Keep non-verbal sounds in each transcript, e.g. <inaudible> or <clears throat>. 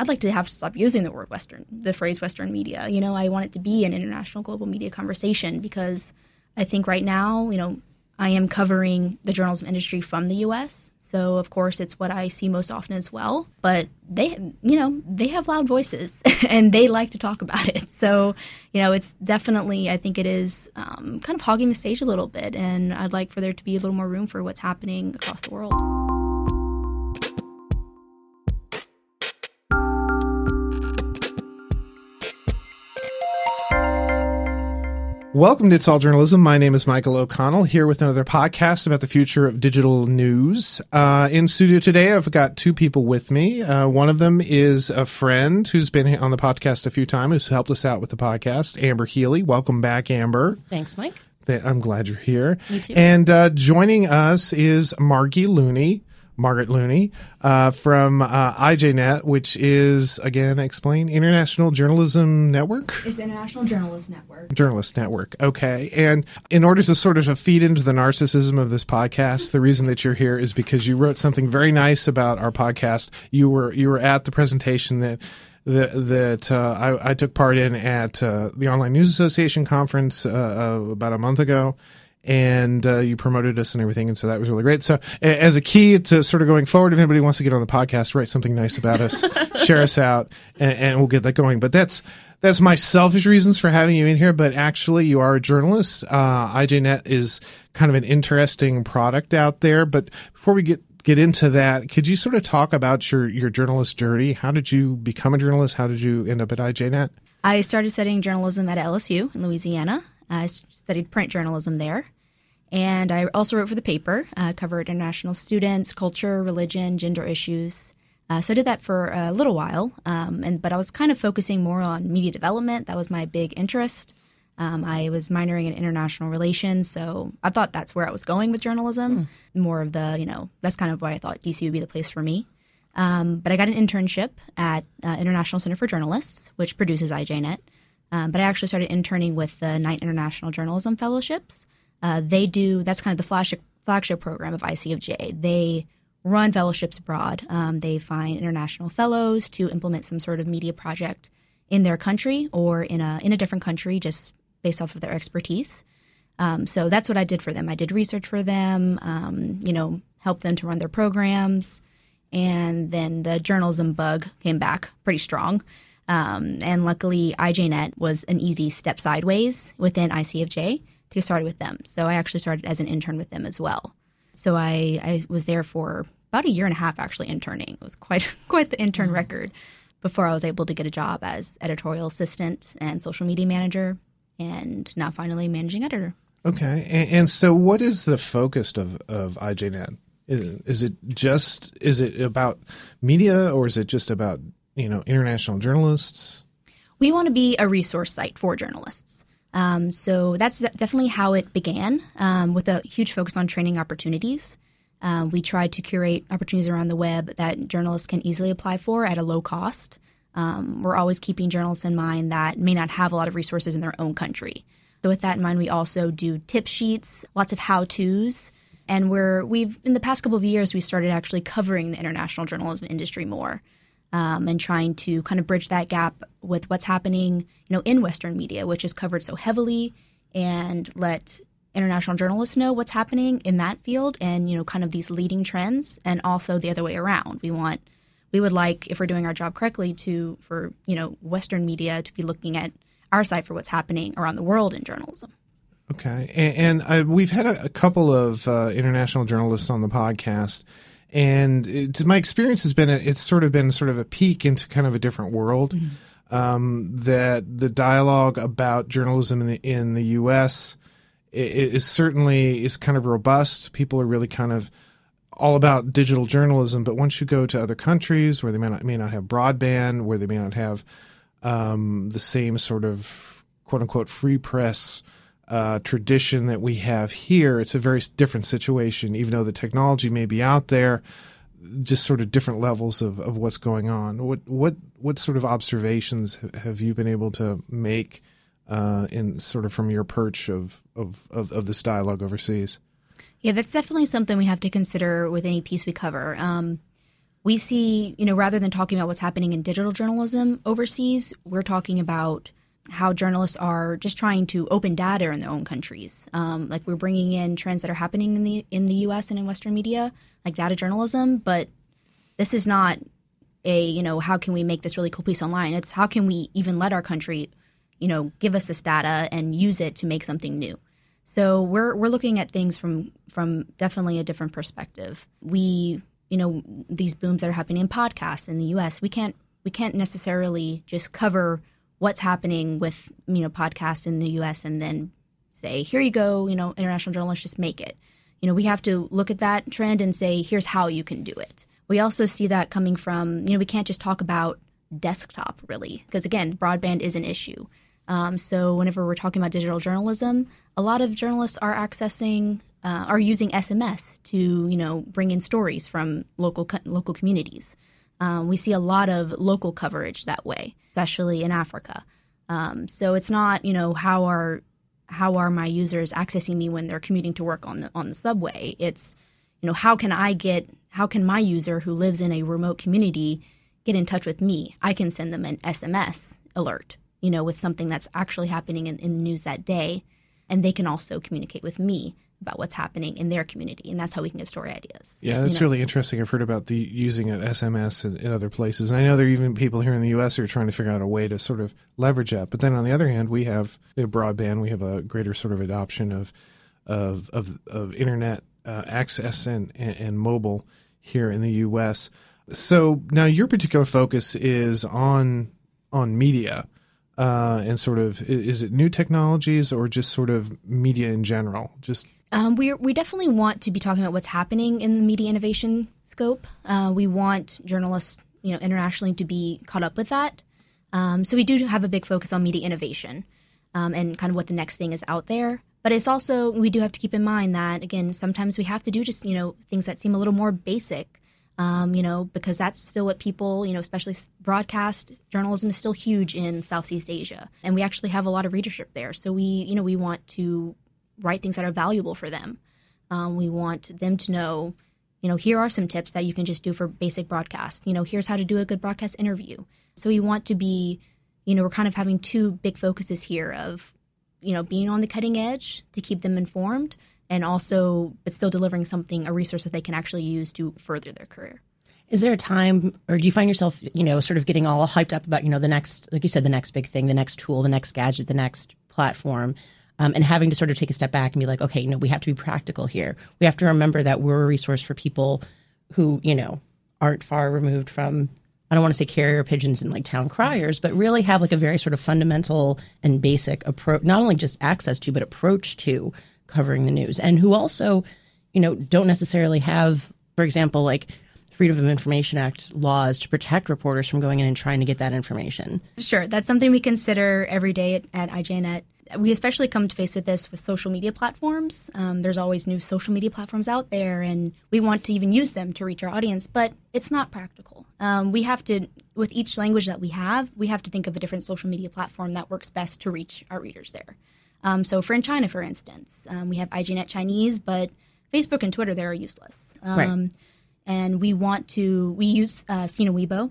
I'd like to have to stop using the word Western, the phrase Western media. You know, I want it to be an international global media conversation because I think right now, you know, I am covering the journalism industry from the U.S. So of course, it's what I see most often as well. But they, you know, they have loud voices <laughs> and they like to talk about it. So you know, it's definitely I think it is um, kind of hogging the stage a little bit, and I'd like for there to be a little more room for what's happening across the world. Welcome to It's All Journalism. My name is Michael O'Connell here with another podcast about the future of digital news. Uh, in studio today, I've got two people with me. Uh, one of them is a friend who's been on the podcast a few times, who's helped us out with the podcast, Amber Healy. Welcome back, Amber. Thanks, Mike. I'm glad you're here. Me too. And uh, joining us is Margy Looney. Margaret Looney uh, from uh, IJNet, which is again explain International Journalism Network. It's International Journalist Network. Journalist Network. Okay, and in order to sort of feed into the narcissism of this podcast, the reason that you're here is because you wrote something very nice about our podcast. You were you were at the presentation that that that uh, I, I, took part in at uh, the Online News Association conference uh, uh about a month ago, and uh, you promoted us and everything, and so that was really great. So, as a key to sort of going forward, if anybody wants to get on the podcast, write something nice about us, <laughs> share us out, and, and, we'll get that going. But that's that's my selfish reasons for having you in here. But actually, you are a journalist. Uh, IJNet is kind of an interesting product out there. But before we get get into that, could you sort of talk about your your journalist journey? How did you become a journalist? How did you end up at IJNet? I started studying journalism at LSU in Louisiana. I studied print journalism there. And I also wrote for the paper, uh, covered international students, culture, religion, gender issues. Uh, so I did that for a little while, um, and but I was kind of focusing more on media development. That was my big interest. Um, I was minoring in international relations, so I thought that's where I was going with journalism. Mm. More of the, you know, that's kind of why I thought DC would be the place for me. Um, but I got an internship at uh, International Center for Journalists, which produces IJNet. Um, but I actually started interning with the Knight International Journalism Fellowships. Uh, they do that's kind of the flagship flagship program of ICFJ. They run fellowships abroad. Um, they find international fellows to implement some sort of media project in their country or in a in a different country, just based off of their expertise. Um, so that's what I did for them. I did research for them. Um, you know, helped them to run their programs, and then the journalism bug came back pretty strong. Um, and luckily, IJNet was an easy step sideways within ICFJ to get started with them. So I actually started as an intern with them as well. So I, I was there for about a year and a half actually interning. It was quite <laughs> quite the intern mm-hmm. record before I was able to get a job as editorial assistant and social media manager, and now finally managing editor. Okay, and, and so what is the focus of of IJNet? Is, is it just is it about media or is it just about you know international journalists? We want to be a resource site for journalists. Um, so that's definitely how it began, um, with a huge focus on training opportunities. Um, we tried to curate opportunities around the web that journalists can easily apply for at a low cost. Um, we're always keeping journalists in mind that may not have a lot of resources in their own country. So with that in mind, we also do tip sheets, lots of how-tos, and we're we've in the past couple of years we started actually covering the international journalism industry more um, and trying to kind of bridge that gap with what's happening, you know, in Western media, which is covered so heavily, and let international journalists know what's happening in that field and you know kind of these leading trends and also the other way around. We want we would like if we're doing our job correctly to for you know western media to be looking at our side for what's happening around the world in journalism. Okay. And, and uh, we've had a, a couple of uh, international journalists on the podcast and it, my experience has been it's sort of been sort of a peek into kind of a different world. Mm-hmm. Um, that the dialogue about journalism in the in the U.S. is certainly is kind of robust. People are really kind of all about digital journalism, but once you go to other countries where they may not may not have broadband, where they may not have um, the same sort of quote unquote free press uh, tradition that we have here, it's a very different situation. Even though the technology may be out there, just sort of different levels of, of what's going on. What what what sort of observations have you been able to make uh, in sort of from your perch of, of, of, of this dialogue overseas? Yeah, that's definitely something we have to consider with any piece we cover. Um, we see, you know, rather than talking about what's happening in digital journalism overseas, we're talking about how journalists are just trying to open data in their own countries. Um, like we're bringing in trends that are happening in the in the U.S. and in Western media, like data journalism. But this is not a you know how can we make this really cool piece online. It's how can we even let our country, you know, give us this data and use it to make something new. So we're we're looking at things from from definitely a different perspective. We you know these booms that are happening in podcasts in the U.S. We can't we can't necessarily just cover what's happening with you know podcasts in the U.S. and then say here you go you know international journalists just make it. You know we have to look at that trend and say here's how you can do it. We also see that coming from you know we can't just talk about desktop really because again broadband is an issue. Um, so whenever we're talking about digital journalism, a lot of journalists are accessing uh, are using SMS to you know bring in stories from local local communities. Um, we see a lot of local coverage that way, especially in Africa. Um, so it's not you know how are how are my users accessing me when they're commuting to work on the on the subway? It's you know how can I get how can my user who lives in a remote community get in touch with me? I can send them an SMS alert, you know, with something that's actually happening in, in the news that day, and they can also communicate with me about what's happening in their community, and that's how we can get story ideas. Yeah, that's you know? really interesting. I've heard about the using of SMS in, in, other places, and I know there are even people here in the U.S. who are trying to figure out a way to sort of leverage that. But then on the other hand, we have you know, broadband, we have a greater sort of adoption of of of, of internet uh, access and, and, and mobile here in the U.S. So now your particular focus is on on media. Uh, and sort of is it new technologies or just sort of media in general? Just um, we we definitely want to be talking about what's happening in the media innovation scope. Uh, we want journalists, you know, internationally to be caught up with that. Um, so we do have a big focus on media innovation um, and kind of what the next thing is out there. But it's also we do have to keep in mind that again, sometimes we have to do just you know things that seem a little more basic. Um, you know, because that's still what people, you know, especially broadcast journalism is still huge in Southeast Asia, and we actually have a lot of readership there. So we, you know, we want to write things that are valuable for them. Um, we want them to know, you know, here are some tips that you can just do for basic broadcast. You know, here's how to do a good broadcast interview. So we want to be, you know, we're kind of having two big focuses here of, you know, being on the cutting edge to keep them informed and also, but still delivering something, a resource that they can actually use to further their career. Is there a time, or do you find yourself, you know, sort of getting all hyped up about, you know, the next, like you said, the next big thing, the next tool, the next gadget, the next platform? Um, and having to sort of take a step back and be like, okay, no, we have to be practical here. We have to remember that we're a resource for people who, you know, aren't far removed from I don't want to say carrier pigeons and like town criers, but really have like a very sort of fundamental and basic approach, not only just access to, but approach to covering the news, and who also, you know, don't necessarily have, for example, like Freedom of Information Act laws to protect reporters from going in and trying to get that information. Sure, that's something we consider every day at, at IJNet we especially come to face with this with social media platforms. Um, there's always new social media platforms out there, and we want to even use them to reach our audience, but it's not practical. Um, we have to, with each language that we have, we have to think of a different social media platform that works best to reach our readers there. Um, so, for in China, for instance, um, we have IJNet Chinese, but Facebook and Twitter there are useless. right. Um, and we want to we use uh, Sina Weibo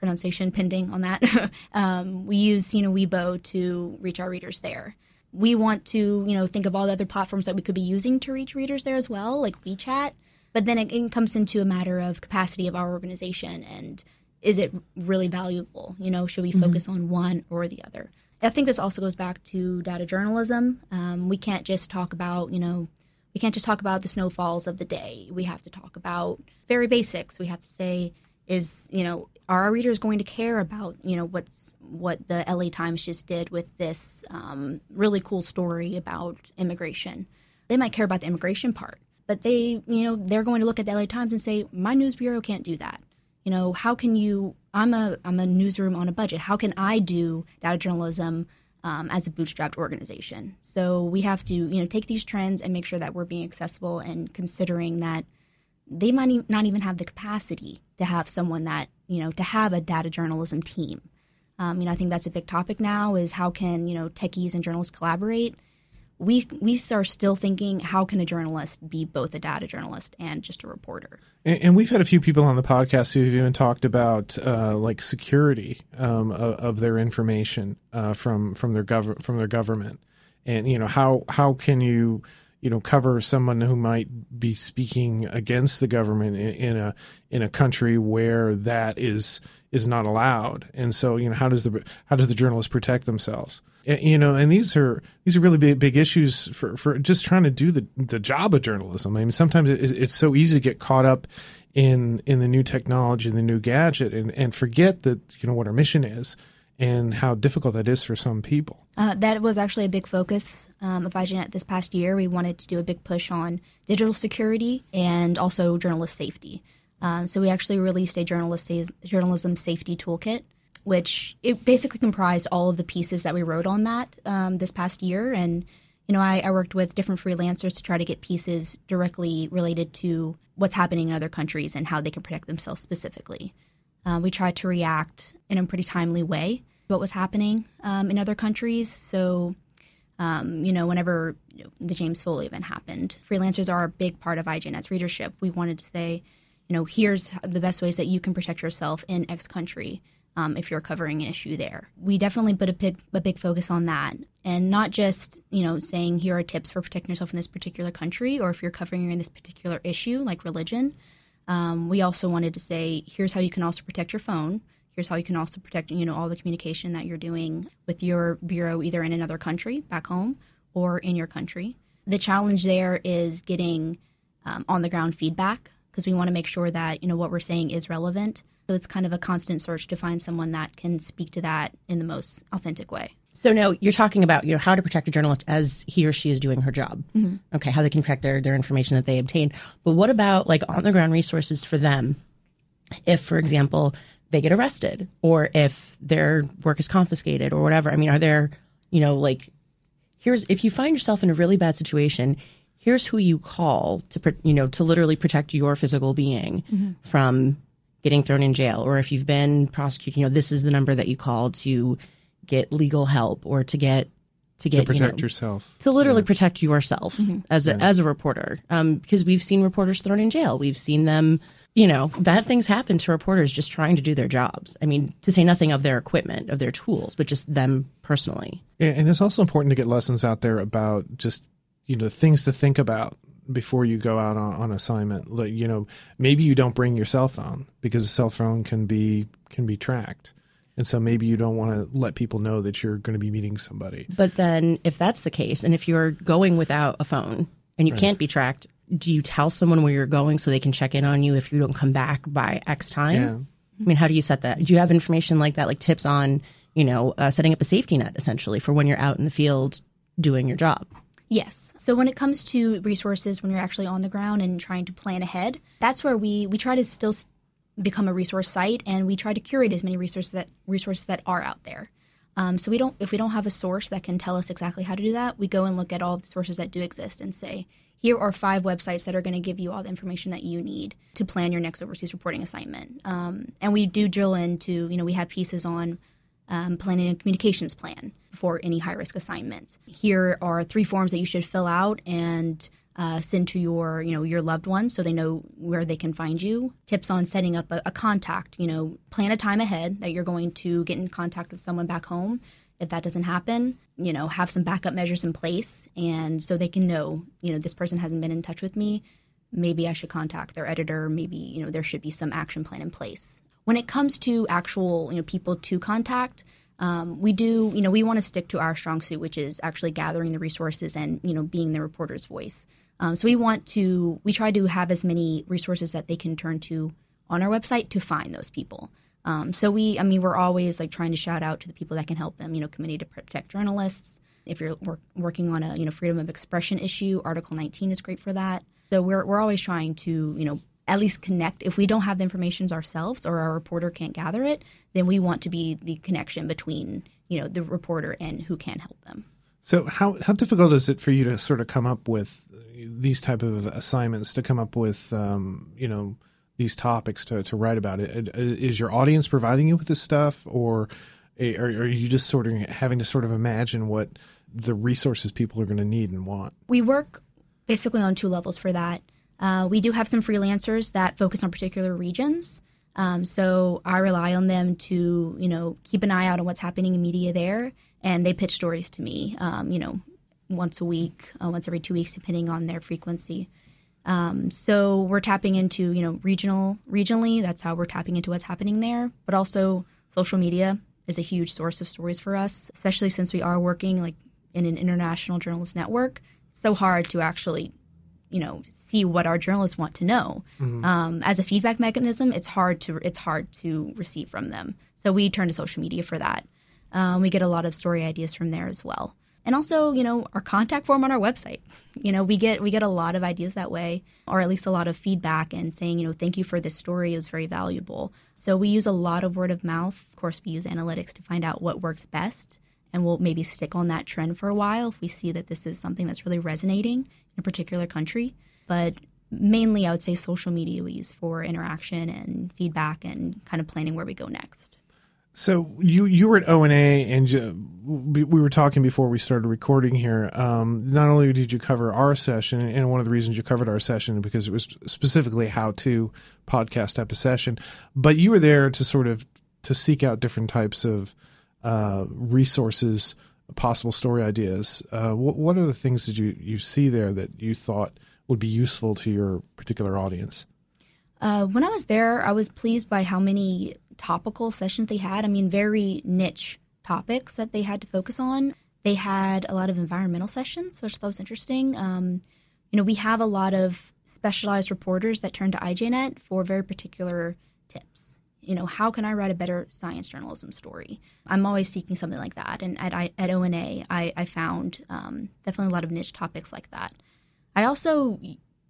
pronunciation pending on that. <laughs> um, we use Sina Weibo to reach our readers there. We want to, you know, think of all the other platforms that we could be using to reach readers there as well, like WeChat. But then it, it comes into a matter of capacity of our organization and is it really valuable? You know, should we mm-hmm. focus on one or the other? I think this also goes back to data journalism. Um, we can't just talk about, you know, we can't just talk about the snowfalls of the day. We have to talk about very basics. We have to say, is you know are our readers going to care about you know what's what the LA Times just did with this um, really cool story about immigration? They might care about the immigration part, but they you know they're going to look at the LA Times and say my news bureau can't do that. You know how can you? I'm a I'm a newsroom on a budget. How can I do data journalism? Um, as a bootstrapped organization. So we have to, you know, take these trends and make sure that we're being accessible and considering that they might not even have the capacity to have someone that you know to have a data journalism team. Um, you know, I think that's a big topic now is how can you know techies and journalists collaborate. we we are still thinking how can a journalist be both a data journalist and just a reporter and, and we've had a few people on the podcast who've even talked about uh, like security um, of, of, their information uh, from from their gov- from their government and you know how how can you you know cover someone who might be speaking against the government in, in a in a country where that is is not allowed. And so you know how does the how does the journalist protect themselves? You know and these are these are really big, big issues for, for just trying to do the, the job of journalism. I mean sometimes it, it's so easy to get caught up in in the new technology and the new gadget and, and forget that you know what our mission is and how difficult that is for some people uh, that was actually a big focus um, of IJNet this past year we wanted to do a big push on digital security and also journalist safety um, so we actually released a journalist sa- journalism safety toolkit which it basically comprised all of the pieces that we wrote on that um, this past year. And you know, I, I, worked with different freelancers to try to get pieces directly related to what's happening in other countries and how they can protect themselves specifically. Uh, we tried to react in a pretty timely way what was happening um, in other countries. So, um, you know, whenever the James Foley event happened, freelancers are a big part of IJNet's readership. We wanted to say, you know, here's the best ways that you can protect yourself in X country um, if you're covering an issue there. We definitely put a big, a big focus on that, and not just you know saying here are tips for protecting yourself in this particular country, or if you're covering in this particular issue like religion. Um, we also wanted to say here's how you can also protect your phone. Here's how you can also protect you know all the communication that you're doing with your bureau either in another country back home or in your country. The challenge there is getting um, on the ground feedback because we want to make sure that you know what we're saying is relevant so it's kind of a constant search to find someone that can speak to that in the most authentic way. So now you're talking about you know how to protect a journalist as he or she is doing her job. Mm-hmm. Okay, how they can protect their their information that they obtain. But what about like on the ground resources for them? If, for example, they get arrested or if their work is confiscated or whatever. I mean, are there you know like here's if you find yourself in a really bad situation, here's who you call to you know to literally protect your physical being mm-hmm. from getting thrown in jail, or if you've been prosecuted, you know, this is the number that you call to get legal help or to get to get to protect you know, yourself to literally yeah. protect yourself mm-hmm. as a yeah. as a reporter um, because we've seen reporters thrown in jail we've seen them you know bad things happen to reporters just trying to do their jobs i mean to say nothing of their equipment of their tools but just them personally and it's also important to get lessons out there about just you know things to think about before you go out on, on assignment. Like, you know, maybe you don't bring your cell phone because a cell phone can be can be tracked. And so maybe you don't want to let people know that you're going to be meeting somebody. But then if that's the case and if you're going without a phone and you right. can't be tracked, do you tell someone where you're going so they can check in on you if you don't come back by X time? Yeah. I mean, how do you set that? Do you have information like that, like tips on, you know, uh, setting up a safety net essentially for when you're out in the field doing your job? Yes. So when it comes to resources, when you're actually on the ground and trying to plan ahead, that's where we we try to still become a resource site, and we try to curate as many resources that resources that are out there. Um, so we don't if we don't have a source that can tell us exactly how to do that, we go and look at all the sources that do exist and say, here are five websites that are going to give you all the information that you need to plan your next overseas reporting assignment. Um, and we do drill into, you know, we have pieces on um, planning a communications plan for any high risk assignment. Here are three forms that you should fill out and uh, send to your you know your loved ones so they know where they can find you. Tips on setting up a, a contact. You know, plan a time ahead that you're going to get in contact with someone back home. If that doesn't happen, you know, have some backup measures in place, and so they can know, you know, this person hasn't been in touch with me. Maybe I should contact their editor. Maybe you know there should be some action plan in place. When it comes to actual, you know, people to contact, um, we do, you know, we want to stick to our strong suit, which is actually gathering the resources and, you know, being the reporter's voice. Um, so we want to, we try to have as many resources that they can turn to on our website to find those people. Um, so we, I mean, we're always like trying to shout out to the people that can help them. You know, Committee to Protect Journalists. If you're work, working on a you know freedom of expression issue, Article 19 is great for that. So we're we're always trying to you know at least connect. If we don't have the information ourselves or our reporter can't gather it, then we want to be the connection between you know the reporter and who can help them. So how how difficult is it for you to sort of come up with these type of assignments to come up with um, you know these topics to, to write about it? Is your audience providing you with this stuff, or are, you just sort of having to sort of imagine what the resources people are going to need and want? We work basically on two levels for that. Uh, we do have some freelancers that focus on particular regions. Um, so I rely on them to, you know, keep an eye out on what's happening in media there, and they pitch stories to me, um, you know, once a week, uh, once every two weeks, depending on their frequency. Um, so we're tapping into, you know, regional, regionally. That's how we're tapping into what's happening there. But also, social media is a huge source of stories for us, especially since we are working like in an international journalist network. It's so hard to actually, you know, see what our journalists want to know. Mm-hmm. Um, as a feedback mechanism, it's hard to it's hard to receive from them. So we turn to social media for that. Um, we get a lot of story ideas from there as well and also you know our contact form on our website. You know we get we get a lot of ideas that way or at least a lot of feedback and saying you know thank you for this story. It was very valuable. So we use a lot of word of mouth. Of course we use analytics to find out what works best and we'll maybe stick on that trend for a while if we see that this is something that's really resonating in a particular country. But mainly i would say social media we use for interaction and feedback and kind of planning where we go next so you you were at ONA, and we were talking before we started recording here. Um, not only did you cover our session, and one of the reasons you covered our session because it was specifically how to podcast a session, but you were there to sort of to seek out different types of uh, resources, possible story ideas. Uh, what, what are the things that you you see there that you thought would be useful to your particular audience? Uh, when I was there, I was pleased by how many topical sessions they had. I mean, very niche topics that they had to focus on. They had a lot of environmental sessions, which I thought was interesting. Um, you know, we have a lot of specialized reporters that turn to IJNet for very particular tips. You know, how can I write a better science journalism story? I'm always seeking something like that. And at, at ONA, I, I found um, definitely a lot of niche topics like that. I also,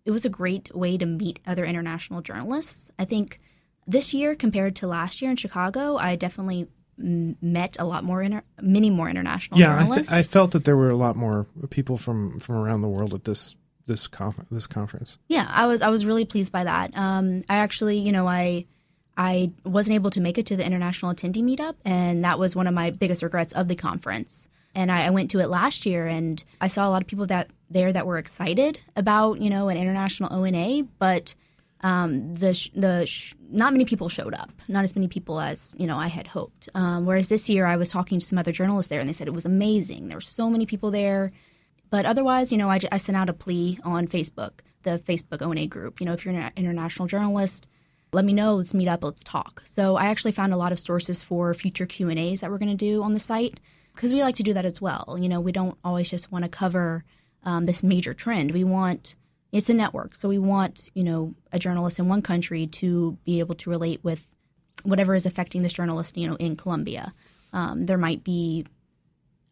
it was a great way to meet other international journalists. I think this year compared to last year in Chicago, I definitely met a lot more, inter- many more international yeah. I, th- I felt that there were a lot more people from from around the world at this this conf- this conference. Yeah, I was I was really pleased by that. Um, I actually, you know, I I wasn't able to make it to the international attendee meetup, and that was one of my biggest regrets of the conference. And I, I went to it last year, and I saw a lot of people that there that were excited about you know an international ONA, but um, the sh- the sh- not many people showed up, not as many people as you know I had hoped. Um, whereas this year, I was talking to some other journalists there, and they said it was amazing. There were so many people there, but otherwise, you know, I, j- I sent out a plea on Facebook, the Facebook ONA group. You know, if you're an international journalist, let me know. Let's meet up. Let's talk. So I actually found a lot of sources for future Q and A's that we're going to do on the site because we like to do that as well. You know, we don't always just want to cover um, this major trend. We want it's a network. So we want, you know, a journalist in one country to be able to relate with whatever is affecting this journalist, you know, in Colombia. Um, there might be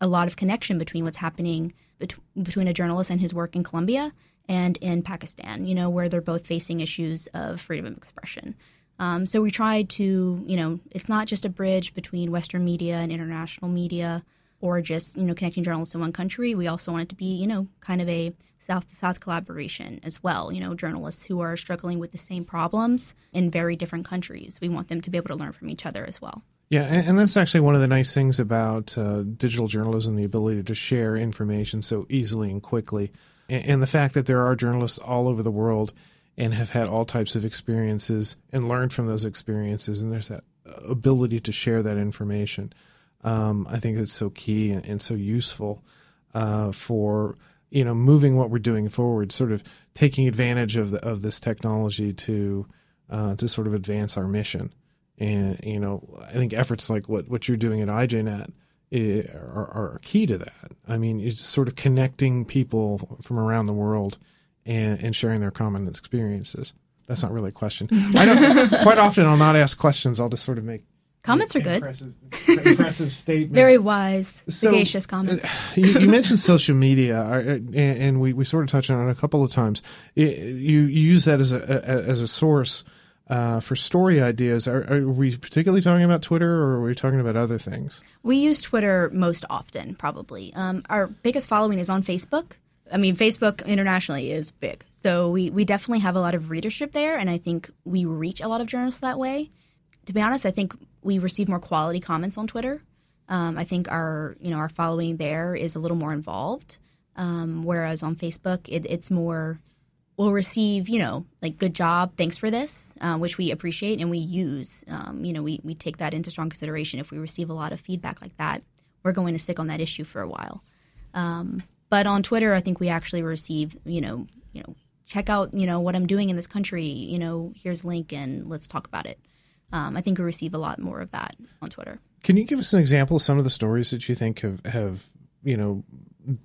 a lot of connection between what's happening bet- between a journalist and his work in Colombia and in Pakistan, you know, where they're both facing issues of freedom of expression. Um, so we try to, you know, it's not just a bridge between Western media and international media or just, you know, connecting journalists in one country. We also want it to be, you know, kind of a South to South collaboration as well. You know, journalists who are struggling with the same problems in very different countries. We want them to be able to learn from each other as well. Yeah, and, that's actually one of the nice things about uh, digital journalism the ability to share information so easily and quickly. And, the fact that there are journalists all over the world and have had all types of experiences and learned from those experiences. And there's that ability to share that information. Um, I think it's so key and, and so useful uh, for you know moving what we're doing forward, sort of taking advantage of the, of this technology to uh, to sort of advance our mission. And you know, I think efforts like what what you're doing at IJNet eh, are, are key to that. I mean, it's sort of connecting people from around the world and, and sharing their common experiences. That's not really a question. I don't <laughs> quite often I'll not ask questions. I'll just sort of make Comments are good. Impressive, impressive <laughs> statements. Very wise, So, sagacious comments. you, you <laughs> mentioned social media, uh, and, and we, we sort of touched on it a couple of times. It, you, you use that as a, a as a source uh, for story ideas. Are, are we particularly talking about Twitter, or are we talking about other things? We use Twitter most often, probably. Um, our biggest following is on Facebook. I mean, Facebook internationally is big. So we, we definitely have a lot of readership there, and I think we reach a lot of journalists that way. To be honest, I think we receive more quality comments on Twitter. Um, I think our you know our following there is a little more involved, um, whereas on Facebook it, it's more we'll receive you know like good job thanks for this uh, which we appreciate and we use. Um, you know we, we take that into strong consideration. If we receive a lot of feedback like that we're going to stick on that issue for a while. Um, but on twitter i think we actually receive you know you know check out you know what i'm doing in this country. You know here's link and let's talk about it um, i think we receive a lot more of that on twitter can you give us an example of some of the stories that you think have, have you know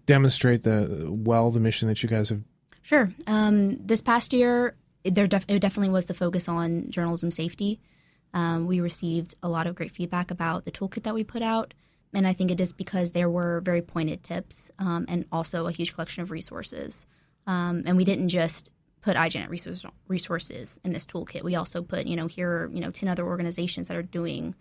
demonstrate the well the mission that you guys have Sure. Um, this past year, there def- it definitely was the focus on journalism safety. Um, we received a lot of great feedback about the toolkit that we put out, and I think it is because there were very pointed tips um, and also a huge collection of resources. Um, and we didn't just put IJNet resource- resources in this toolkit. We also put, you know, here are you know ten other organizations that are doing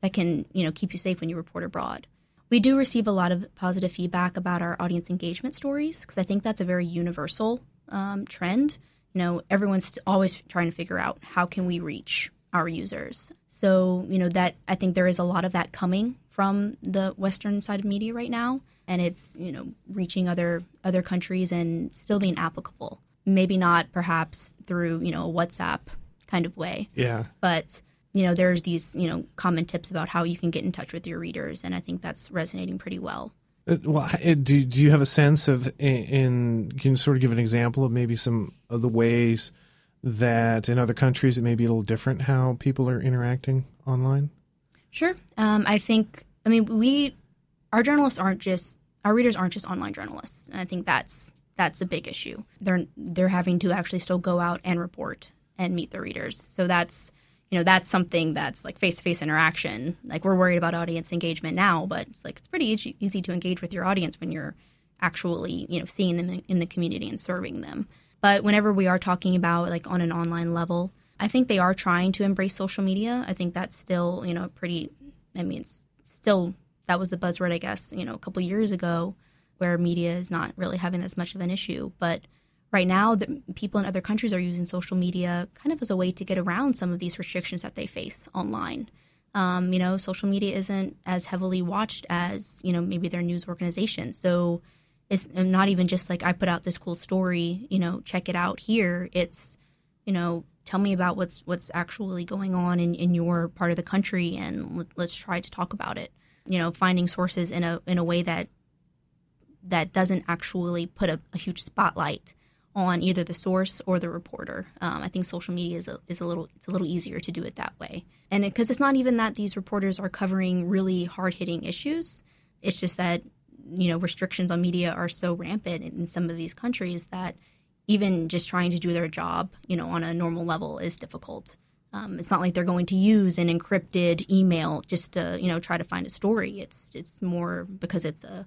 that can you know keep you safe when you report abroad. We do receive a lot of positive feedback about our audience engagement stories because I think that's a very universal um, trend. You know, everyone's always trying to figure out how can we reach our users. So, you know, that I think there is a lot of that coming from the Western side of media right now, and it's you know reaching other other countries and still being applicable. Maybe not perhaps through you know a WhatsApp kind of way. Yeah. But you know, there's these, you know, common tips about how you can get in touch with your readers, and I think that's resonating pretty well. Uh, well, do do you have a sense of in, in can you sort of give an example of maybe some of the ways that in other countries it may be a little different how people are interacting online? Sure. Um, I think. I mean, we our journalists aren't just our readers aren't just online journalists, and I think that's that's a big issue. They're they're having to actually still go out and report and meet the readers. So that's you know that's something that's like face-to-face interaction like we're worried about audience engagement now but it's like it's pretty easy, easy to engage with your audience when you're actually you know seeing them in, in the community and serving them but whenever we are talking about like on an online level i think they are trying to embrace social media i think that's still you know pretty i mean it's still that was the buzzword i guess you know a couple years ago where media is not really having as much of an issue. But right now the people in other countries are using social media kind of as a way to get around some of these restrictions that they face online. Um, you know social media isn't as heavily watched as you know maybe their news organization so it's not even just like i put out this cool story you know check it out here. It's you know tell me about what's what's actually going on in, in your part of the country and let's try to talk about it. You know finding sources in a in a way that that doesn't actually put a, a huge spotlight on either the source or the reporter. Um, I think social media is a, is a little it's a little easier to do it that way, and because it, it's not even that these reporters are covering really hard hitting issues. It's just that you know restrictions on media are so rampant in some of these countries that even just trying to do their job, you know, on a normal level is difficult. Um, it's not like they're going to use an encrypted email just to you know try to find a story. It's it's more because it's a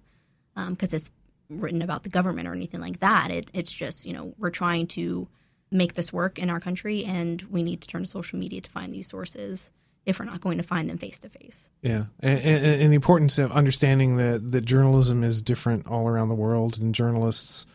because um, it's written about the government or anything like that. It, it's just, you know, we're trying to make this work in our country and we need to turn to social media to find these sources if we're not going to find them face to face. Yeah. And, and, and, the importance of understanding that, that journalism is different all around the world and journalists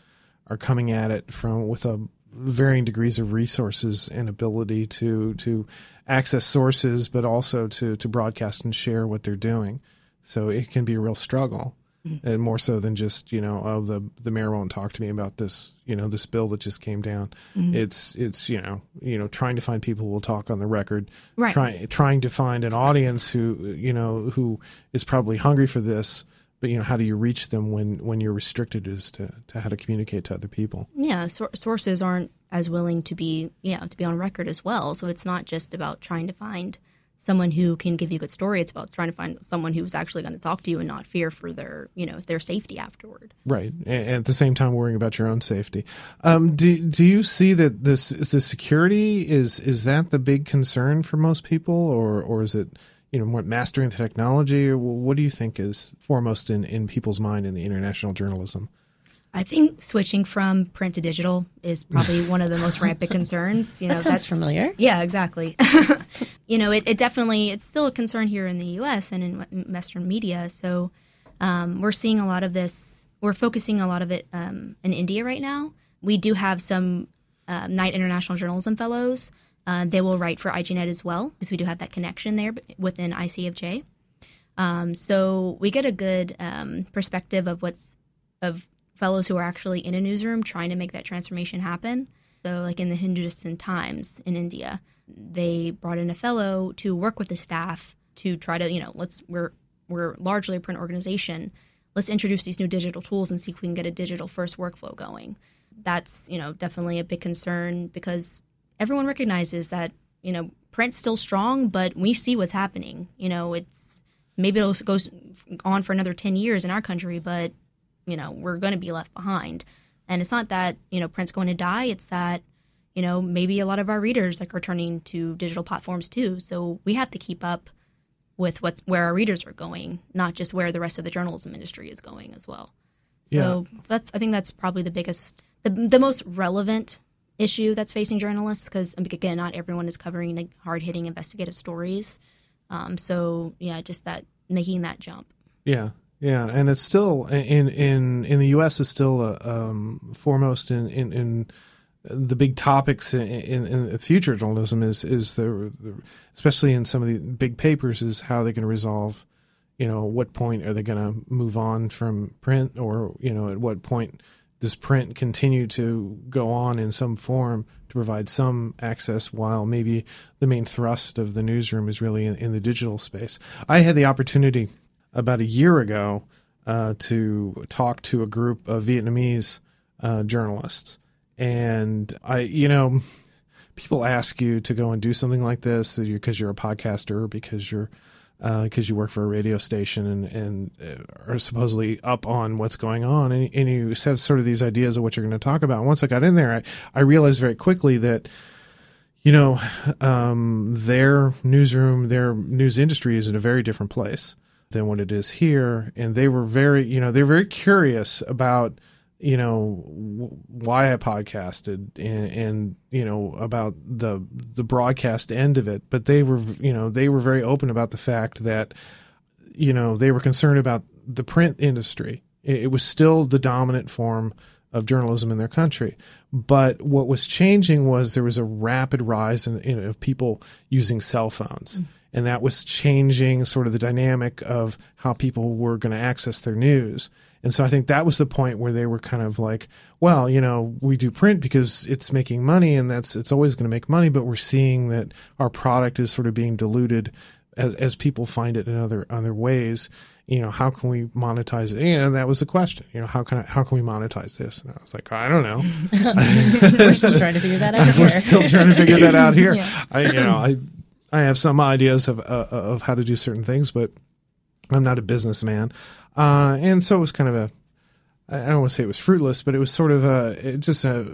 are coming at it from with a varying degrees of resources and ability to to access sources but also to to broadcast and share what they're doing. So it can be a real struggle mm-hmm. and more so than just you know oh the the mayor won't talk to me about this you know this bill that just came down. Mm-hmm. It's it's you know you know trying to find people who will talk on the record, right. trying trying to find an audience who you know who is probably hungry for this. But you know, how do you reach them when when you're restricted as to, to how to communicate to other people? Yeah, so- sources aren't as willing to be yeah to be on record as well. So it's not just about trying to find someone who can give you a good story. It's about trying to find someone who's actually going to talk to you and not fear for their, you know, their safety afterward. Right, and at the same time worrying about your own safety. Um, do do you see that this is the security is is that the big concern for most people, or or is it you know more mastering the technology? What do you think is foremost in in people's mind in the international journalism? I think switching from print to digital is probably one of the most rampant <laughs> concerns. You know, that sounds that's familiar. Yeah, exactly. <laughs> you know, it, it, definitely it's still a concern here in the U.S. and in Western media. So um, we're seeing a lot of this. We're focusing a lot of it um, in India right now. We do have some uh, Knight International Journalism Fellows. Uh, they will write for IJNet as well because we do have that connection there within ICFJ. Um, so we get a good um, perspective of what's of fellows who are actually in a newsroom trying to make that transformation happen. So, like in the Hindustan Times in India, they brought in a fellow to work with the staff to try to, you know, let's we're we're largely a print organization. Let's introduce these new digital tools and see if we can get a digital first workflow going. That's you know definitely a big concern because everyone recognizes that you know print's still strong, but we see what's happening. You know, it's maybe it'll go on for another ten years in our country, but you know we're going to be left behind. And it's not that you know print's going to die; it's that you know maybe a lot of our readers like are turning to digital platforms too. So we have to keep up with what's where our readers are going, not just where the rest of the journalism industry is going as well. So yeah. that's I think that's probably the biggest, the, the most relevant issue that's facing journalists because again, not everyone is covering the hard hitting investigative stories. Um, so yeah, just that making that jump. Yeah, yeah, and it's still in in in the U.S. is still uh, um, foremost in, in, in the big topics in, in, in, future journalism is is the, the, especially in some of the big papers is how they can resolve you know what point are they going to move on from print or you know at what point does print continue to go on in some form to provide some access while maybe the main thrust of the newsroom is really in, in the digital space i had the opportunity about a year ago uh, to talk to a group of vietnamese uh, journalists and I, you know, people ask you to go and do something like this because you're a podcaster because you're because uh, you work for a radio station and and uh, are supposedly up on what's going on, and, and you have sort of these ideas of what you're going to talk about. And once I got in there, I, I realized very quickly that you know um, their newsroom, their news industry is in a very different place than what it is here, and they were very you know they're very curious about you know why I podcasted and, and, you know about the the broadcast end of it, but they were you know they were very open about the fact that you know they were concerned about the print industry. It, it was still the dominant form of journalism in their country, but what was changing was there was a rapid rise in, in of people using cell phones. Mm. And that was changing sort of the dynamic of how people were going to access their news and so I think that was the point where they were kind of like, well, you know, we do print because it's making money and that's it's always going to make money, but we're seeing that our product is sort of being diluted as as people find it in other other ways. You know, how can we monetize it? And that was the question. You know, how can I, how can we monetize this? And I was like, I don't know. <laughs> we're still trying to figure that out. <laughs> we're still trying to figure that out here. <laughs> yeah. I, you know, I I have some ideas of uh, of how to do certain things, but I'm not a businessman. Uh, and so it was kind of a, I don't want to say it was fruitless, but it was sort of a, just a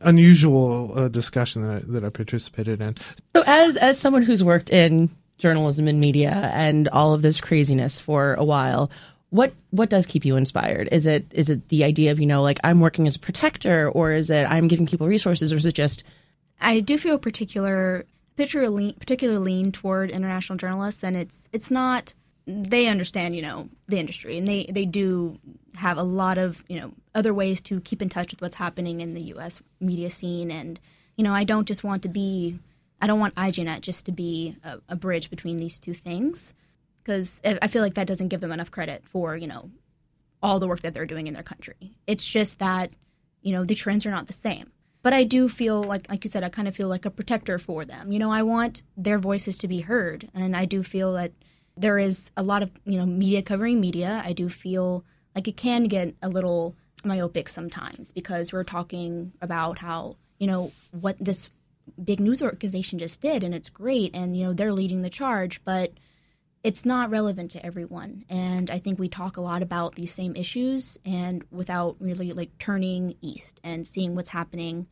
unusual uh, discussion that I, that I participated in. So as, as someone who's worked in journalism and media and all of this craziness for a while, what what does keep you inspired? Is it is it the idea of you know like I'm working as a protector, or is it I'm giving people resources, or is it just? I do feel a particular particular lean, particular lean toward international journalists, and it's it's not they understand, you know, the industry, and they they do have a lot of you know other ways to keep in touch with what's happening in the U.S. media scene. And you know, I don't just want to be, I don't want IJNet just to be a, a bridge between these two things, because I feel like that doesn't give them enough credit for you know all the work that they're doing in their country. It's just that you know the trends are not the same. But I do feel like, like you said, I kind of feel like a protector for them. You know, I want their voices to be heard, and I do feel that there is a lot of you know media covering media. I do feel like it can get a little myopic sometimes because we're talking about how you know what this big news organization just did and it's great and you know they're leading the charge but it's not relevant to everyone and i think we talk a lot about these same issues and without really like turning east and seeing what's happening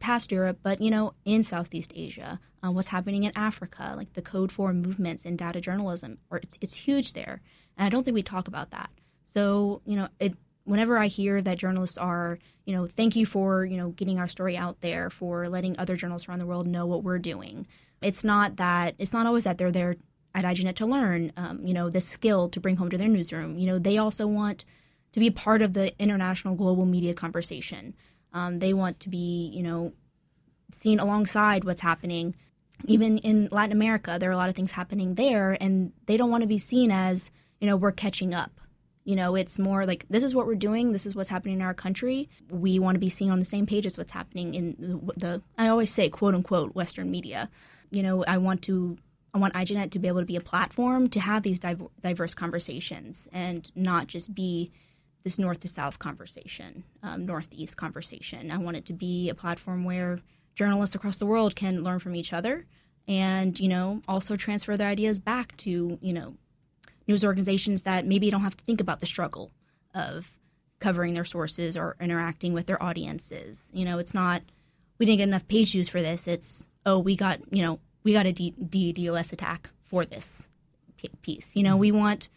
past Europe, but you know, in Southeast Asia, uh, what's happening in Africa, like the Code for movements in data journalism, or it's it's huge there, and I don't think we talk about that. So you know, it whenever I hear that journalists are, you know, thank you for you know getting our story out there, for letting other journalists around the world know what we're doing. It's not that it's not always that they're there at IJNet to learn, um, you know, the skill to bring home to their newsroom. You know, they also want to be part of the international global media conversation. Um, they want to be, you know, seen alongside what's happening even in Latin America, there are a lot of things happening there, and they don't want to be seen as, you know, we're catching up. You know, it's more like this is what we're doing, this is what's happening in our country. We want to be seen on the same page as what's happening in the, the I always say, quote unquote, Western media. You know, I want to I want IJNet to be able to be a platform to have these diverse conversations and not just be this north to south conversation, um, northeast conversation. I want it to be a platform where journalists across the world can learn from each other and you know also transfer their ideas back to you know news organizations that maybe don't have to think about the struggle of covering their sources or interacting with their audiences. You know it's not we didn't get enough page views for this. It's oh we got you know we got a DDoS attack for this piece. You know we want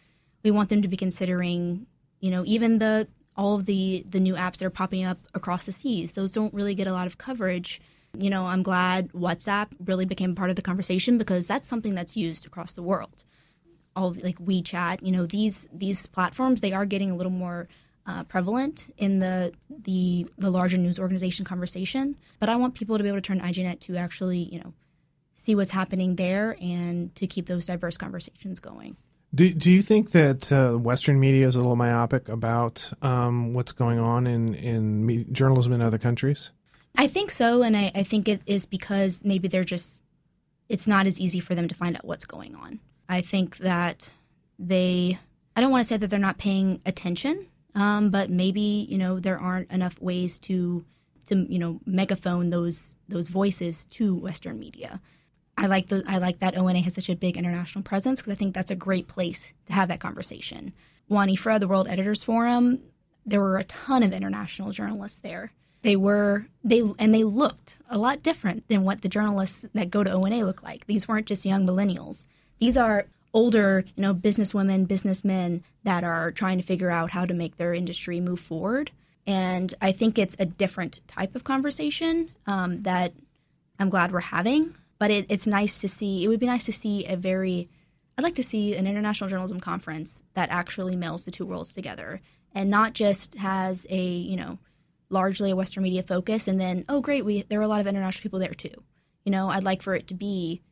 we want them to be considering you know even the all of the the new apps that are popping up across the seas those don't really get a lot of coverage you know, I'm glad WhatsApp really became part of the conversation because that's something that's used across the world. All like WeChat, you know, these these platforms they are getting a little more uh, prevalent in the the the larger news organization conversation. But I want people to be able to turn IJNet to actually, you know, see what's happening there and to keep those diverse conversations going. Do, do you think that uh, Western media is a little myopic about um, what's going on in, in me- journalism in other countries? I think so, and I, I think it is because maybe they're just it's not as easy for them to find out what's going on. I think that they I don't want to say that they're not paying attention, um, but maybe you know there aren't enough ways to to you know megaphone those those voices to Western media. I like the I like that ONA has such a big international presence because I think that's a great place to have that conversation. WAN-IFRA, the World Editors Forum, there were a ton of international journalists there they were they and they looked a lot different than what the journalists that go to ONA look like. These weren't just young millennials. These are older, you know, businesswomen, businessmen that are trying to figure out how to make their industry move forward. And I think it's a different type of conversation um, that I'm glad we're having. But it, it's nice to see. It would be nice to see a very. I'd like to see an international journalism conference that actually melds the two worlds together and not just has a you know largely a Western media focus, and then oh great, we there are a lot of international people there too. You know, I'd like for it to be.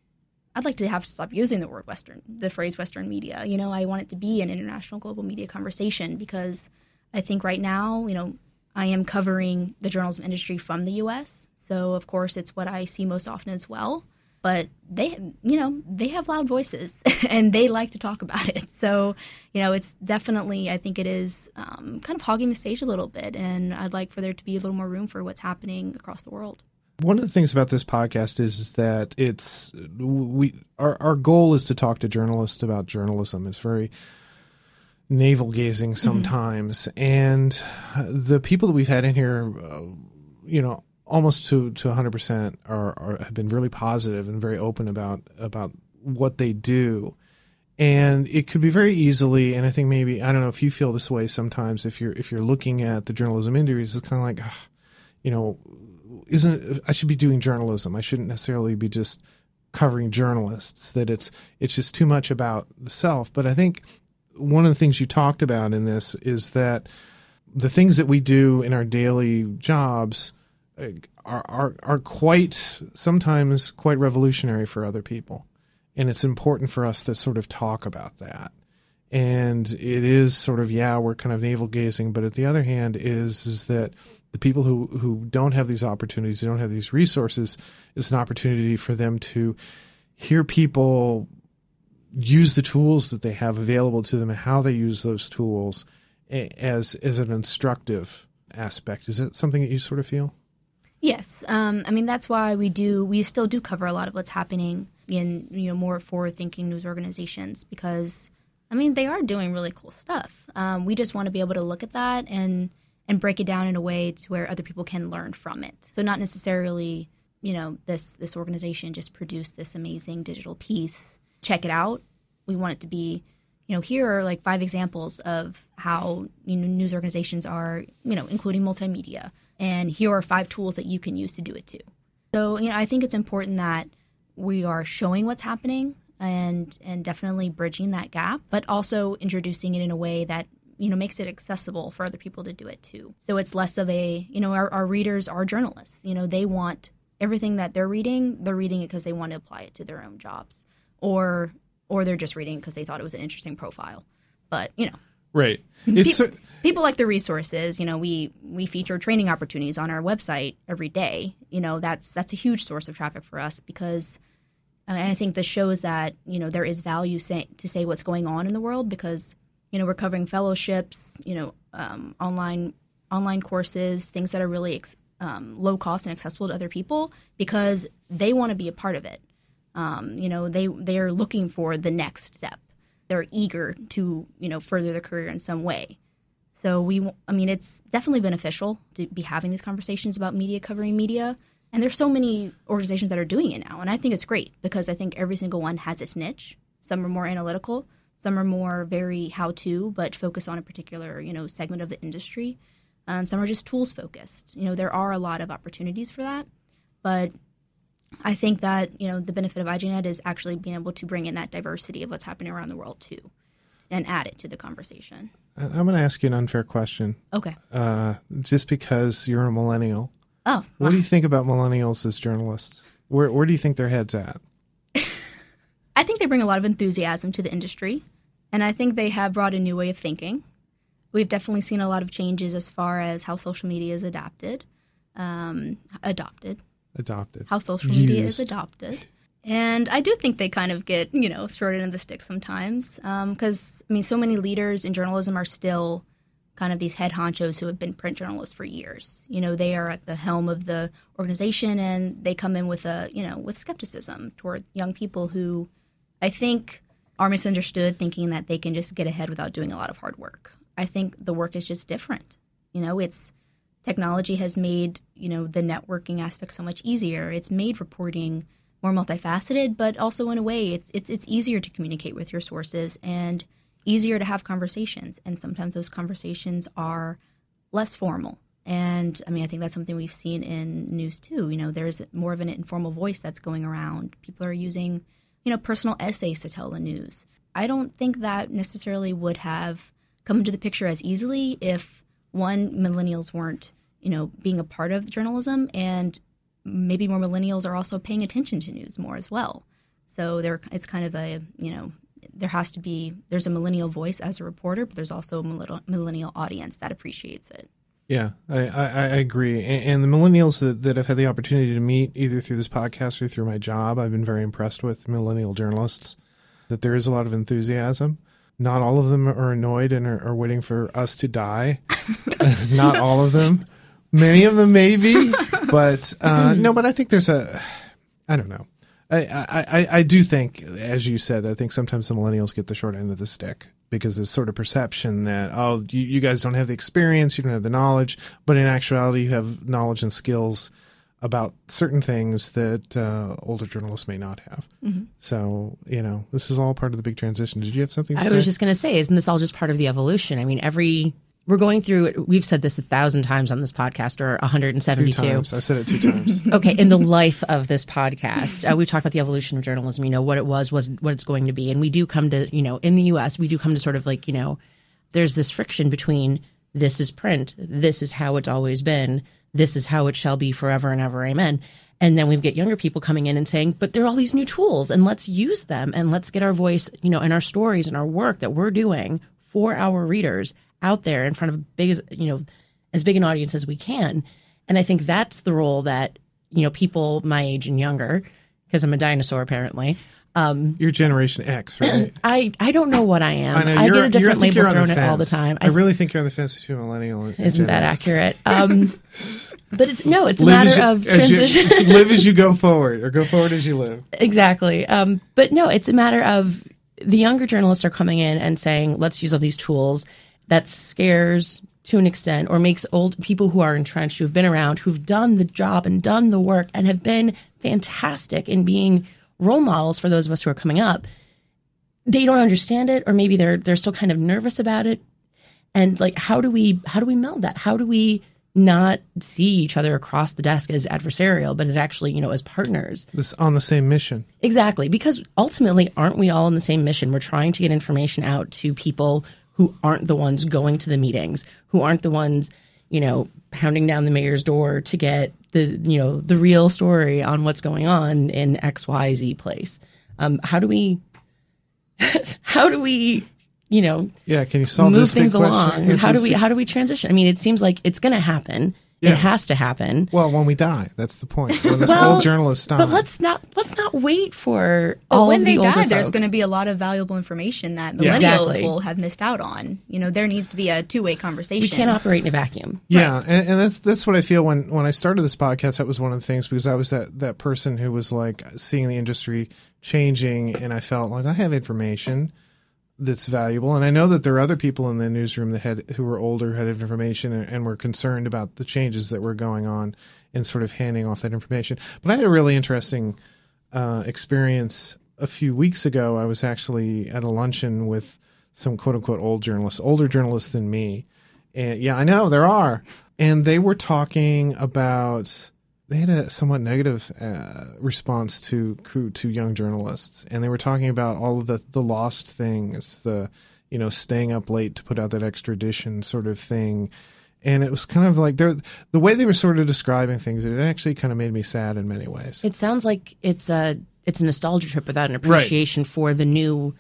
I'd like to have to stop using the word Western, the phrase Western media. You know, I want it to be an international global media conversation because I think right now, you know, I am covering the journalism industry from the U.S. So of course, it's what I see most often as well but they you know they have loud voices <laughs> and they like to talk about it so you know it's definitely i think it is um, kind of hogging the stage a little bit and i'd like for there to be a little more room for what's happening across the world one of the things about this podcast is that it's we our, our goal is to talk to journalists about journalism it's very navel gazing mm-hmm. sometimes mm-hmm. and the people that we've had in here uh, you know almost to to 100% are, are have been really positive and very open about about what they do. And it could be very easily and i think maybe i don't know if you feel this way sometimes if you're if you're looking at the journalism industry it's kind of like ah, you know isn't i should be doing journalism. I shouldn't necessarily be just covering journalists that it's it's just too much about the self. But i think one of the things you talked about in this is that the things that we do in our daily jobs Uh, are, are are quite sometimes quite revolutionary for other people, and it's important for us to sort of talk about that. And it is sort of yeah, we're kind of navel gazing, but at the other hand, is is that the people who who don't have these opportunities, who don't have these resources, it's an opportunity for them to hear people use the tools that they have available to them how they use those tools as as an instructive aspect. Is that something that you sort of feel? Yes, um, I mean that's why we do. We still do cover a lot of what's happening in you know more forward-thinking news organizations because I mean they are doing really cool stuff. Um, we just want to be able to look at that and and break it down in a way to where other people can learn from it. So not necessarily you know this this organization just produced this amazing digital piece. Check it out. We want it to be you know here are like five examples of how you know news organizations are you know including multimedia and here are five tools that you can use to do it too. So, you know, I think it's important that we are showing what's happening and and definitely bridging that gap, but also introducing it in a way that you know makes it accessible for other people to do it too. So it's less of a you know our, our readers are journalists. You know they want everything that they're reading, they're reading it because they want to apply it to their own jobs, or or they're just reading because they thought it was an interesting profile. But you know, Right. It's Pe- people like the resources. You know, we we feature training opportunities on our website every day. You know, that's that's a huge source of traffic for us because uh, and I think this shows that you know there is value say, to say what's going on in the world because you know we're covering fellowships, you know, um, online online courses, things that are really ex- um, low cost and accessible to other people because they want to be a part of it. Um, you know, they they are looking for the next step. They're eager to you know further their career in some way. So we, I mean, it's definitely beneficial to be having these conversations about media covering media. And there's so many organizations that are doing it now, and I think it's great because I think every single one has its niche. Some are more analytical, some are more very how-to, but focus on a particular you know segment of the industry, and some are just tools focused. You know, there are a lot of opportunities for that, but I think that you know the benefit of IJNet is actually being able to bring in that diversity of what's happening around the world too, and add it to the conversation. I'm going to ask you an unfair question. Okay. Uh, just because you're a millennial, Oh, what do you think about millennials as journalists? Where where do you think their heads at? <laughs> I think they bring a lot of enthusiasm to the industry, and I think they have brought a new way of thinking. We've definitely seen a lot of changes as far as how social media is adapted, um, adopted, Adopted. how social media is adopted. And I do think they kind of get, you know, thrown in the stick sometimes. Um, because, I mean, so many leaders in journalism are still kind of these head honchos who have been print journalists for years. You know, they are at the helm of the organization and they come in with a, you know, with skepticism toward young people who I think are misunderstood, thinking that they can just get ahead without doing a lot of hard work. I think the work is just different. You know, it's technology has made you know the networking aspect so much easier. It's made reporting more multifaceted, but also in a way, it's it's, it's easier to communicate with your sources and easier to have conversations. And sometimes those conversations are less formal. And I mean, I think that's something we've seen in news too. You know, there's more of an informal voice that's going around. People are using, you know, personal essays to tell the news. I don't think that necessarily would have come into the picture as easily if one millennials weren't, you know, being a part of journalism, and maybe more millennials are also paying attention to news more as well. So there, it's kind of a, you know, there has to be there's a millennial voice as a reporter, but there's also a millennial- audience that appreciates it. Yeah, I, I, I agree. And, and the millennials that, that I've had the opportunity to meet, either through this podcast or through my job, I've been very impressed with millennial journalists. That there is a lot of enthusiasm. Not all of them are annoyed and are, are waiting for us to die. <laughs> Not all of them. <laughs> Many of them, maybe, <laughs> but uh, no. But I think there's a, I don't know. I, I, I, I do think, as you said, I think sometimes the millennials get the short end of the stick because there's sort of perception that oh, you, you guys don't have the experience, you don't have the knowledge, but in actuality, you have knowledge and skills about certain things that uh, older journalists may not have. So you know, this is all part of the big transition. Did you have something? To I say? was just going to say, isn't this all just part of the evolution? I mean, every we're going through it. We've said this a thousand times on this podcast, or two 172. times. I've said it two times. <laughs> okay, in the life of this podcast, uh, we talked about the evolution of journalism. You know what it was, was what it's going to be, and we do come to you know in the U.S. we do come to sort of like you know there's this friction between this is print, this is how it's always been, this is how it shall be forever and ever, amen. And then we get younger people coming in and saying, but there are all these new tools, and let's use them, and let's get our voice, you know, and our stories and our work that we're doing for our readers out there in front of big, as you know, as big an audience as we can. And I think that's the role that you know people my age and younger, because I'm a dinosaur apparently. Um, You're Generation X, right? <clears throat> I I don't know what I am. I know I get a different label thrown at all the time. I, really think you're on the fence between millennial and isn't that accurate? Um, <laughs> but it's no, it's a Live as matter you- of as you- transition. <laughs> live as you go forward, or go forward as you live. exactly. Um, but no, it's a matter of the younger journalists are coming in and saying, let's use all these tools. That scares to an extent or makes old people who are entrenched, who've been around, who've done the job and done the work and have been fantastic in being role models for those of us who are coming up. They don't understand it, or maybe they're they're still kind of nervous about it. And like, how do we how do we meld that? How do we not see each other across the desk as adversarial, but as actually, you know, as partners? This on the same mission. Exactly, because ultimately, aren't we all in the same mission? We're trying to get information out to people who aren't the ones going to the meetings, who aren't the ones, you know, pounding down the mayor's door to get the you know the real story on what's going on in X Y Z place. Um, how do we <laughs> how do we you know Yeah, can you solve move this things along? How do we how do we transition? I mean, it seems like it's going to happen. Yeah. It has to happen. Well, when we die, that's the point. When this Well, old journalist dies. But let's not let's not wait for But all when of they the older die, there's going to be a lot of valuable information that millennials Yeah. Exactly. will have missed out on. You know, there needs to be a two-way conversation. we can't operate in a vacuum. Yeah, and, and that's that's what I feel when when I started this podcast. That was one of the things because I was that that person who was like seeing the industry changing, and I felt like I have information that's valuable, and I know that there are other people in the newsroom that had who were older had information and, and were concerned about the changes that were going on and sort of handing off that information. But I had a really interesting uh, experience a few weeks ago. I was actually at a luncheon with some quote unquote old journalists, older journalists than me. And yeah, I know there are. And they were talking about they had a somewhat negative uh, response to crew to young journalists, and they were talking about all of the the lost things, the you know staying up late to put out that extradition sort of thing. And it was kind of like they're, the way they were sort of describing things. It actually kind of made me sad in many ways. It sounds like it's a it's a nostalgia trip without an appreciation for the new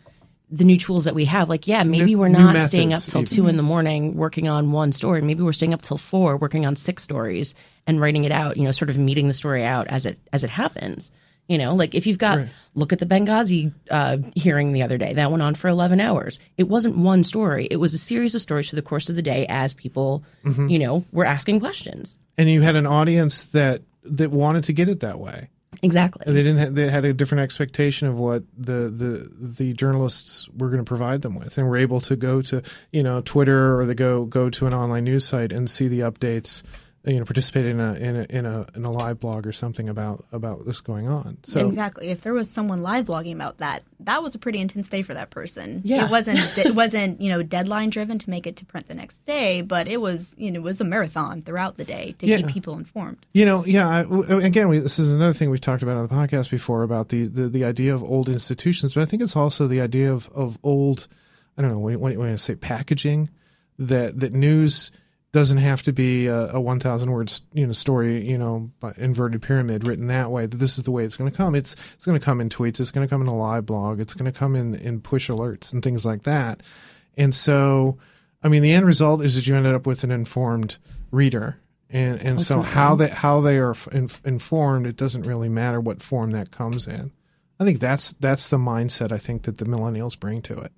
the new tools that we have. Like, yeah, maybe New- we're not staying up till even. two in the morning working on one story. Maybe we're staying up till four working on six stories and writing it out. You know, sort of meeting the story out as it as it happens. You know, like if you've got look at the Benghazi uh, hearing the other day that went on for eleven hours. It wasn't one story; it was a series of stories through the course of the day as people, Mm-hmm. you know, were asking questions. and you had an audience that that wanted to get it that way. Exactly. And they didn't. They had a different expectation of what the the the journalists were going to provide them with, and were able to go to you know Twitter or they go go to an online news site and see the updates. Uh, you know, participate in a in a in a in a live blog or something about about this going on. So exactly. If there was someone live blogging about that, that was a pretty intense day for that person. Yeah. It wasn't <laughs> it wasn't, you know, deadline driven to make it to print the next day, but it was, you know, it was a marathon throughout the day to Yeah. keep people informed. You know, yeah. I, w- again, we, this is another thing we've talked about on the podcast before about the, the, the idea of old institutions, but I think it's also the idea of, of old. I don't know when when, when I say packaging, that that news doesn't have to be a, a one thousand words you know story you know inverted pyramid written that way. That this is the way it's going to come. It's it's going to come in tweets. It's going to come in a live blog. It's going to come in in push alerts and things like that. And so, I mean, the end result is that you ended up with an informed reader. And and so how they how they are in, informed, it doesn't really matter what form that comes in. I think that's that's the mindset I think that the millennials bring to it.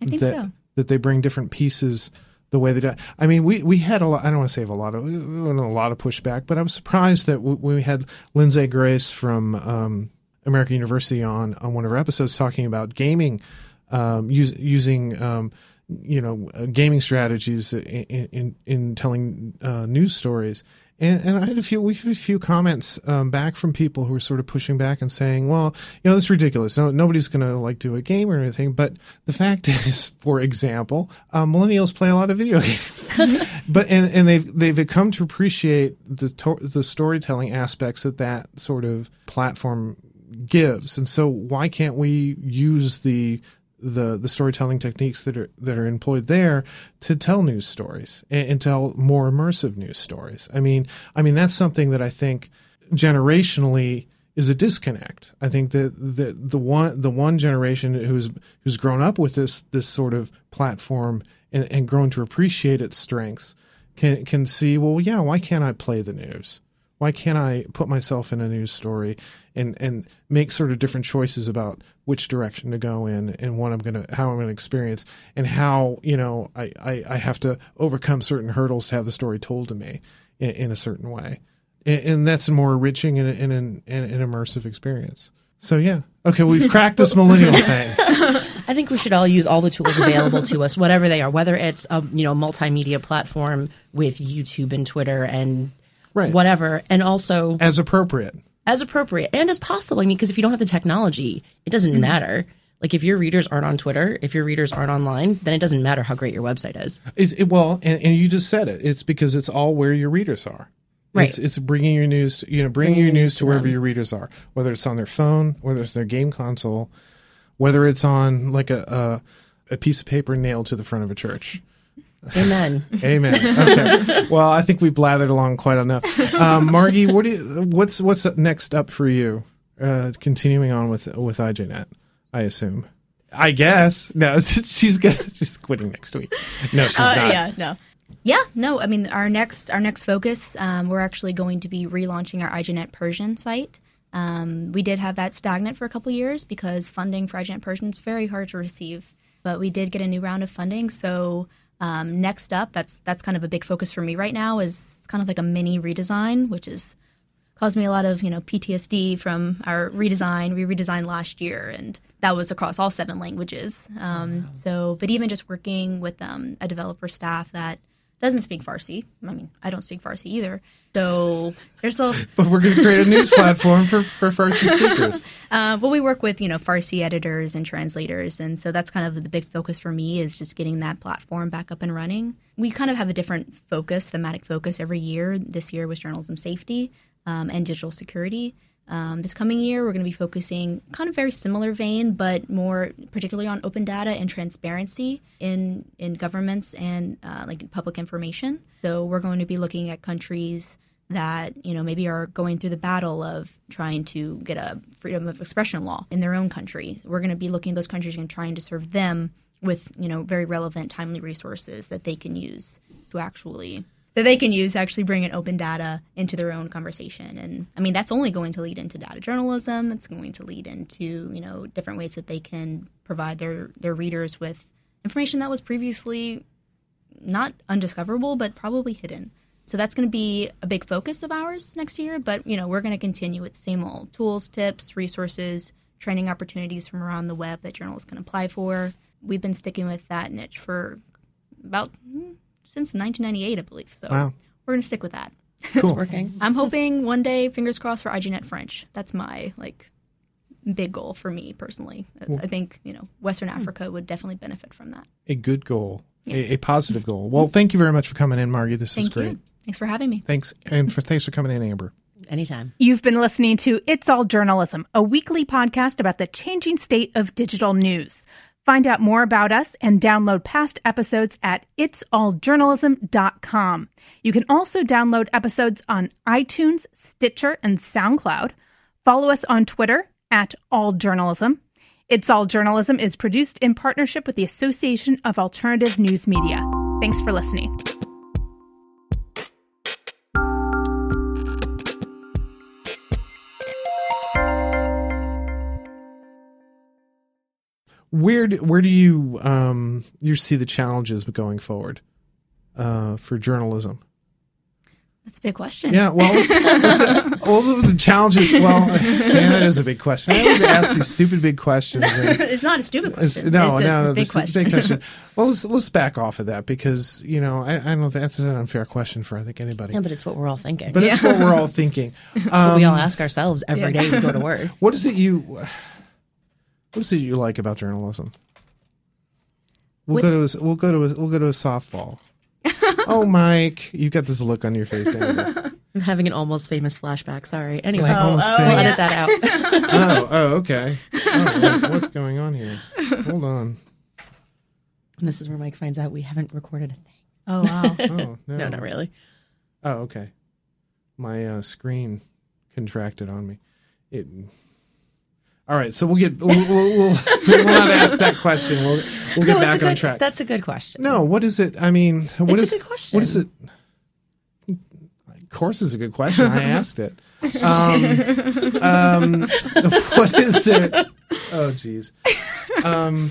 I think that, so. That they bring different pieces the way they do. I mean, we we had a lot. I don't want to say a lot of a lot of pushback, but I was surprised that we, we had Lindsay Grace from um, American University on on one of our episodes talking about gaming, um, use, using. Um, you know, uh, gaming strategies in in, in telling uh, news stories, and, and I had a few we had a few comments um, back from people who were sort of pushing back and saying, well, you know, this is ridiculous. No, nobody's going to like do a game or anything. But the fact <laughs> is, for example, uh, millennials play a lot of video <laughs> games, but and, and they've they've come to appreciate the to- the storytelling aspects that that sort of platform gives. And so, why can't we use the the the storytelling techniques that are that are employed there to tell news stories and, and tell more immersive news stories. I mean, I mean that's something that I think generationally is a disconnect. I think that the the one the one generation who's who's grown up with this this sort of platform and, and grown to appreciate its strengths can can see well yeah why can't I play the news why can't I put myself in a news story and and make sort of different choices about which direction to go in and what I'm gonna how I'm gonna experience and how you know I I, I have to overcome certain hurdles to have the story told to me in, in a certain way and, and that's a more enriching and and an, and an immersive experience. So yeah, okay, we've cracked this millennial <laughs> thing. I think we should all use all the tools available to us, whatever they are, whether it's a you know multimedia platform with YouTube and Twitter and Right. whatever, and also as appropriate. as appropriate and as possible. I mean, because if you don't have the technology, it doesn't mm-hmm. matter. Like if your readers aren't on Twitter, if your readers aren't online, then it doesn't matter how great your website is. It's, it, well, and, and you just said it. It's because it's all where your readers are. Right. It's, it's bringing your news, you know, bringing, your news to wherever your readers are, whether it's on their phone, whether it's their game console, whether it's on like a a, a piece of paper nailed to the front of a church. Amen. Amen. Okay. well, I think we blathered along quite enough. Um, Margy, what do you, what's what's next up for you? Uh, continuing on with with IJNet, I assume. I guess no. <laughs> She's gonna, she's quitting next week. No, she's Uh, not. yeah, no. Yeah, no. I mean, our next our next focus, um, we're actually going to be relaunching our IJNet Persian site. Um, we did have that stagnant for a couple years because funding for IJNet Persian is very hard to receive. But we did get a new round of funding, so um, next up, that's that's kind of a big focus for me right now. Is kind of like a mini redesign, which has caused me a lot of you know PTSD from our redesign. We redesigned last year, and that was across all seven languages. Um, So, but even just working with um, a developer staff that doesn't speak Farsi. I mean, I don't speak Farsi either. So there's a <laughs> But we're going to create a news platform for for Farsi <laughs> speakers. uh, but we work with you know Farsi editors and translators, and so that's kind of the big focus for me is just getting that platform back up and running. We kind of have a different focus, thematic focus every year. This year was journalism safety um, and digital security. Um, this coming year, we're going to be focusing kind of very similar vein, but more particularly on open data and transparency in in governments and uh, like public information. So we're going to be looking at countries that you know maybe are going through the battle of trying to get a freedom of expression law in their own country. We're going to be looking at those countries and trying to serve them with you know very relevant, timely resources that they can use to actually that they can use to actually bring in open data into their own conversation. And I mean that's only going to lead into data journalism. It's going to lead into you know different ways that they can provide their their readers with information that was previously not undiscoverable, but probably hidden. So that's going to be a big focus of ours next year. But you know, we're going to continue with the same old tools, tips, resources, training opportunities from around the web that journalists can apply for. We've been sticking with that niche for about mm, since 1998, I believe. So Wow. we're going to stick with that. Cool. Working. <laughs> I'm hoping one day, fingers crossed, for IJNet French. That's my like big goal for me personally. It's- I think you know Western hmm. Africa would definitely benefit from that. A good goal, a, a positive goal. Well, thank you very much for coming in, Margy. This is great. you. Thanks for having me. Thanks, and for thanks for coming in, Amber. Anytime. You've been listening to It's All Journalism, a weekly podcast about the changing state of digital news. Find out more about us and download past episodes at itsalljournalism.com. You can also download episodes on iTunes, Stitcher, and SoundCloud. Follow us on Twitter at alljournalism. It's All Journalism is produced in partnership with the Association of Alternative News Media. Thanks for listening. Where do, where do you um you see the challenges going forward uh, for journalism? That's a big question. Yeah, well, let's, let's, well, the challenges. Well, yeah, that is a big question. I always ask these stupid big questions. <laughs> It's not a stupid It's- question. no, it's a, no, it's a big this is a question. big question. Well, let's let's back off of that because you know I, I don't. Think that's an unfair question for I think anybody. Yeah, but it's what we're all thinking. But it's what we're all thinking. <laughs> Um, we all ask ourselves every day we go to work. what is it you? What is it you like about journalism? We'll With- go to a, we'll go to a, we'll go to a softball. <laughs> oh, Mike, you got this look on your face. Amber. I'm <laughs> having an almost famous flashback. Sorry. Anyway, Like almost we'll famous. edit that out. <laughs> oh, oh, okay. Oh, wait, what's going on here? Hold on. and this is where Mike finds out we haven't recorded a thing. Oh wow. Oh no, No, not really. Oh, okay. My uh, screen contracted on me. It. All right, so we'll get we'll we'll, we'll, not ask that question. We'll we'll get No, back on good. track. That's a good question. No, what is it? I mean, what It's is a good question. What is it? Of course, it's a good question. I <laughs> asked it. Um, um, <laughs> what is it? Oh, geez. Um,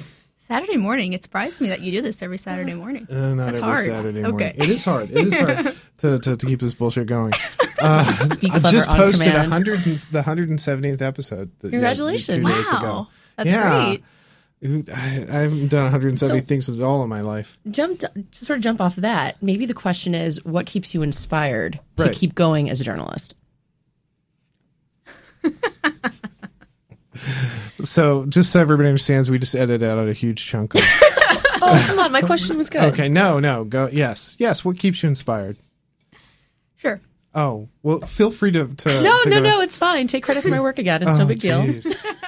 Saturday morning. It surprised me that you do this every Saturday morning. uh, not That's every hard. Saturday morning. Okay. It is hard. It is hard <laughs> to, to, to keep this bullshit going. <laughs> Uh, I just posted a command. hundred and, the hundred and seventieth episode. that- yeah, Congratulations. ago. Wow, that's Yeah. great. I, I haven't done 170 So- things at all in my life. Jump, sort of jump off of that. Maybe the question is, what keeps you inspired to Right. keep going as a journalist? <laughs> So, just so everybody understands, we just edited out a huge chunk of. <laughs> Oh, come on. My question was good. okay, no, no, go. Yes, yes. What keeps you inspired? Sure. Oh, well, feel free to. to No, to no, go- no. It's fine. Take credit for my work again. It's Oh, no big deal. jeez. <laughs>